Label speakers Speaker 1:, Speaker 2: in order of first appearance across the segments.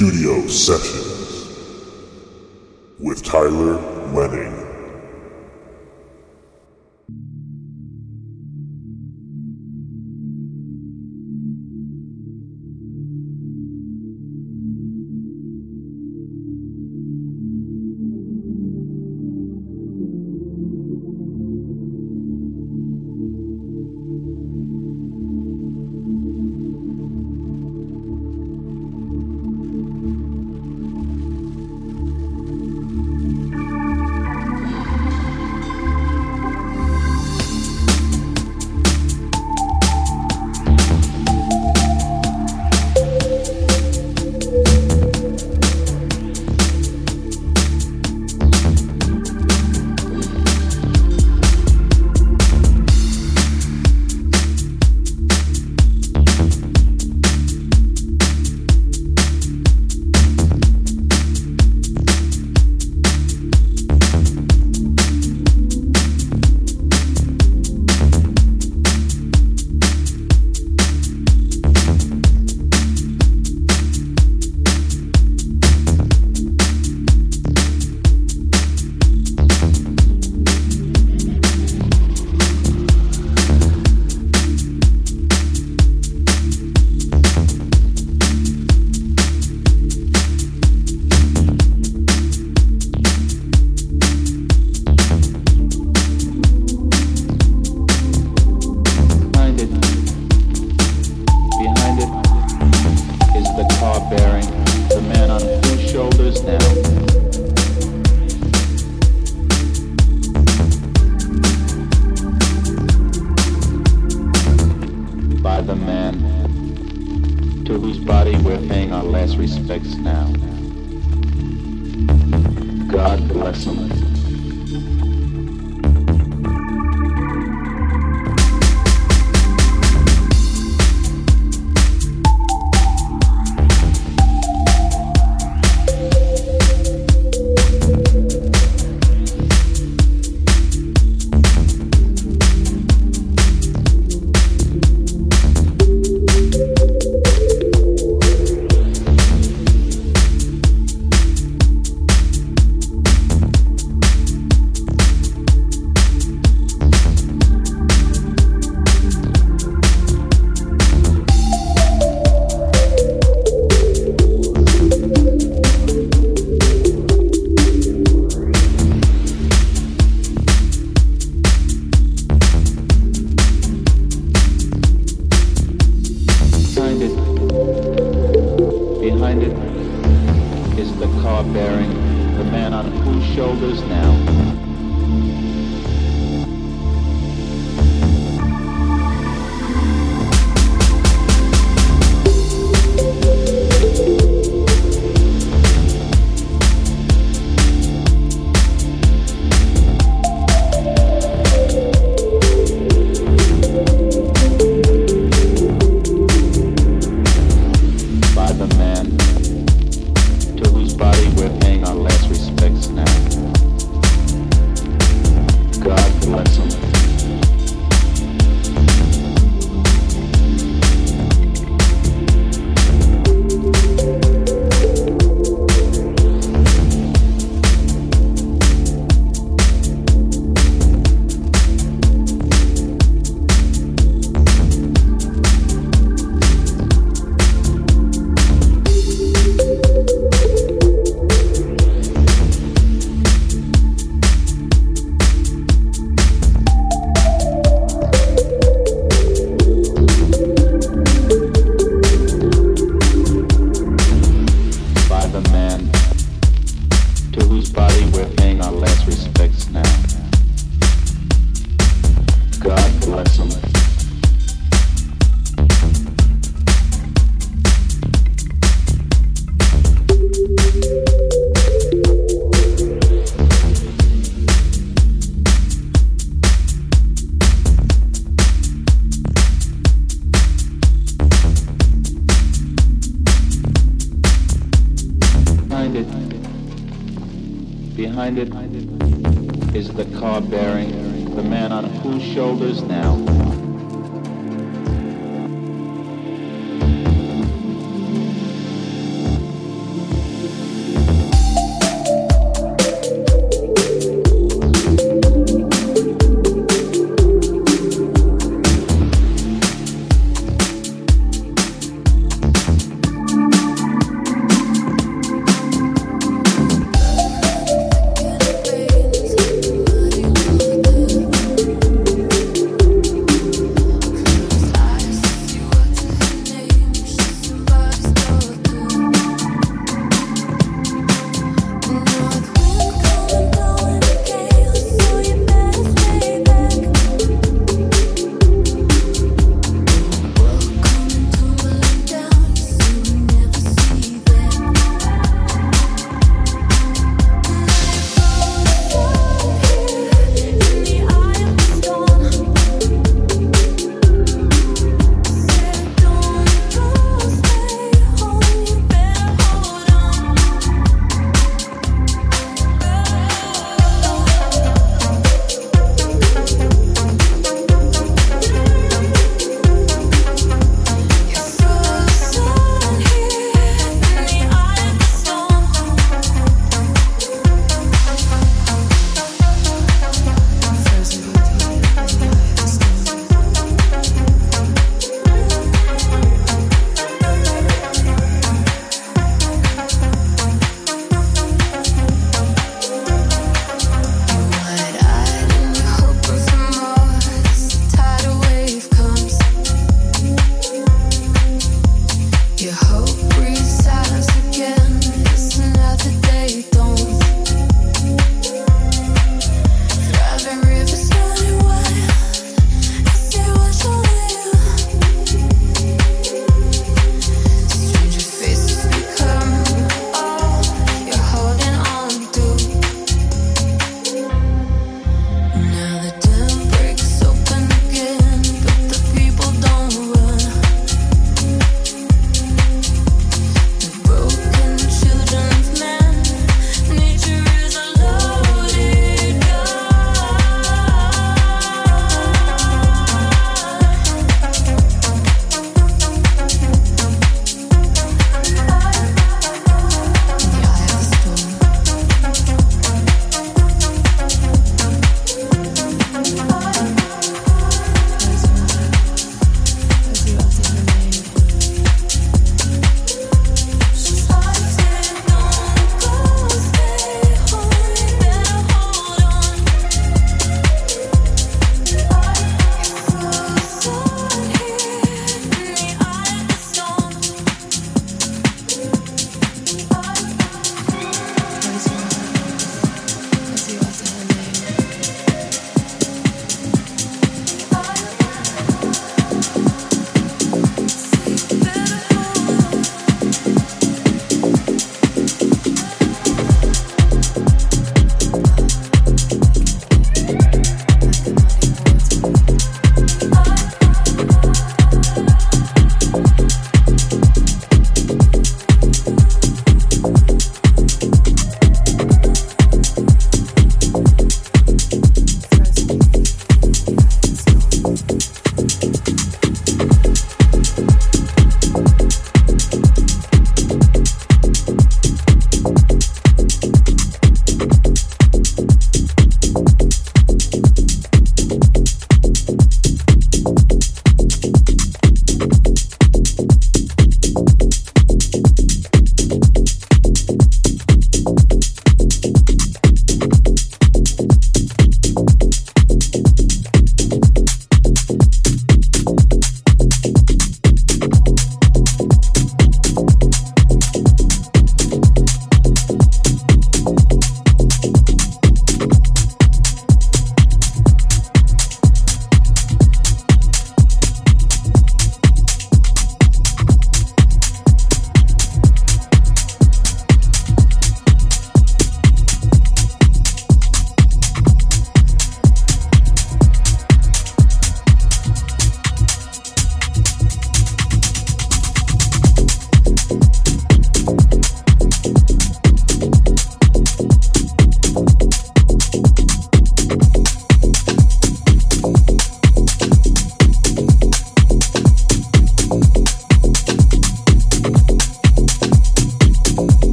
Speaker 1: Studio Sessions with Tyler Lenning.
Speaker 2: the man on whose shoulders now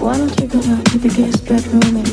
Speaker 2: Why don't you go out to the guest bedroom
Speaker 3: and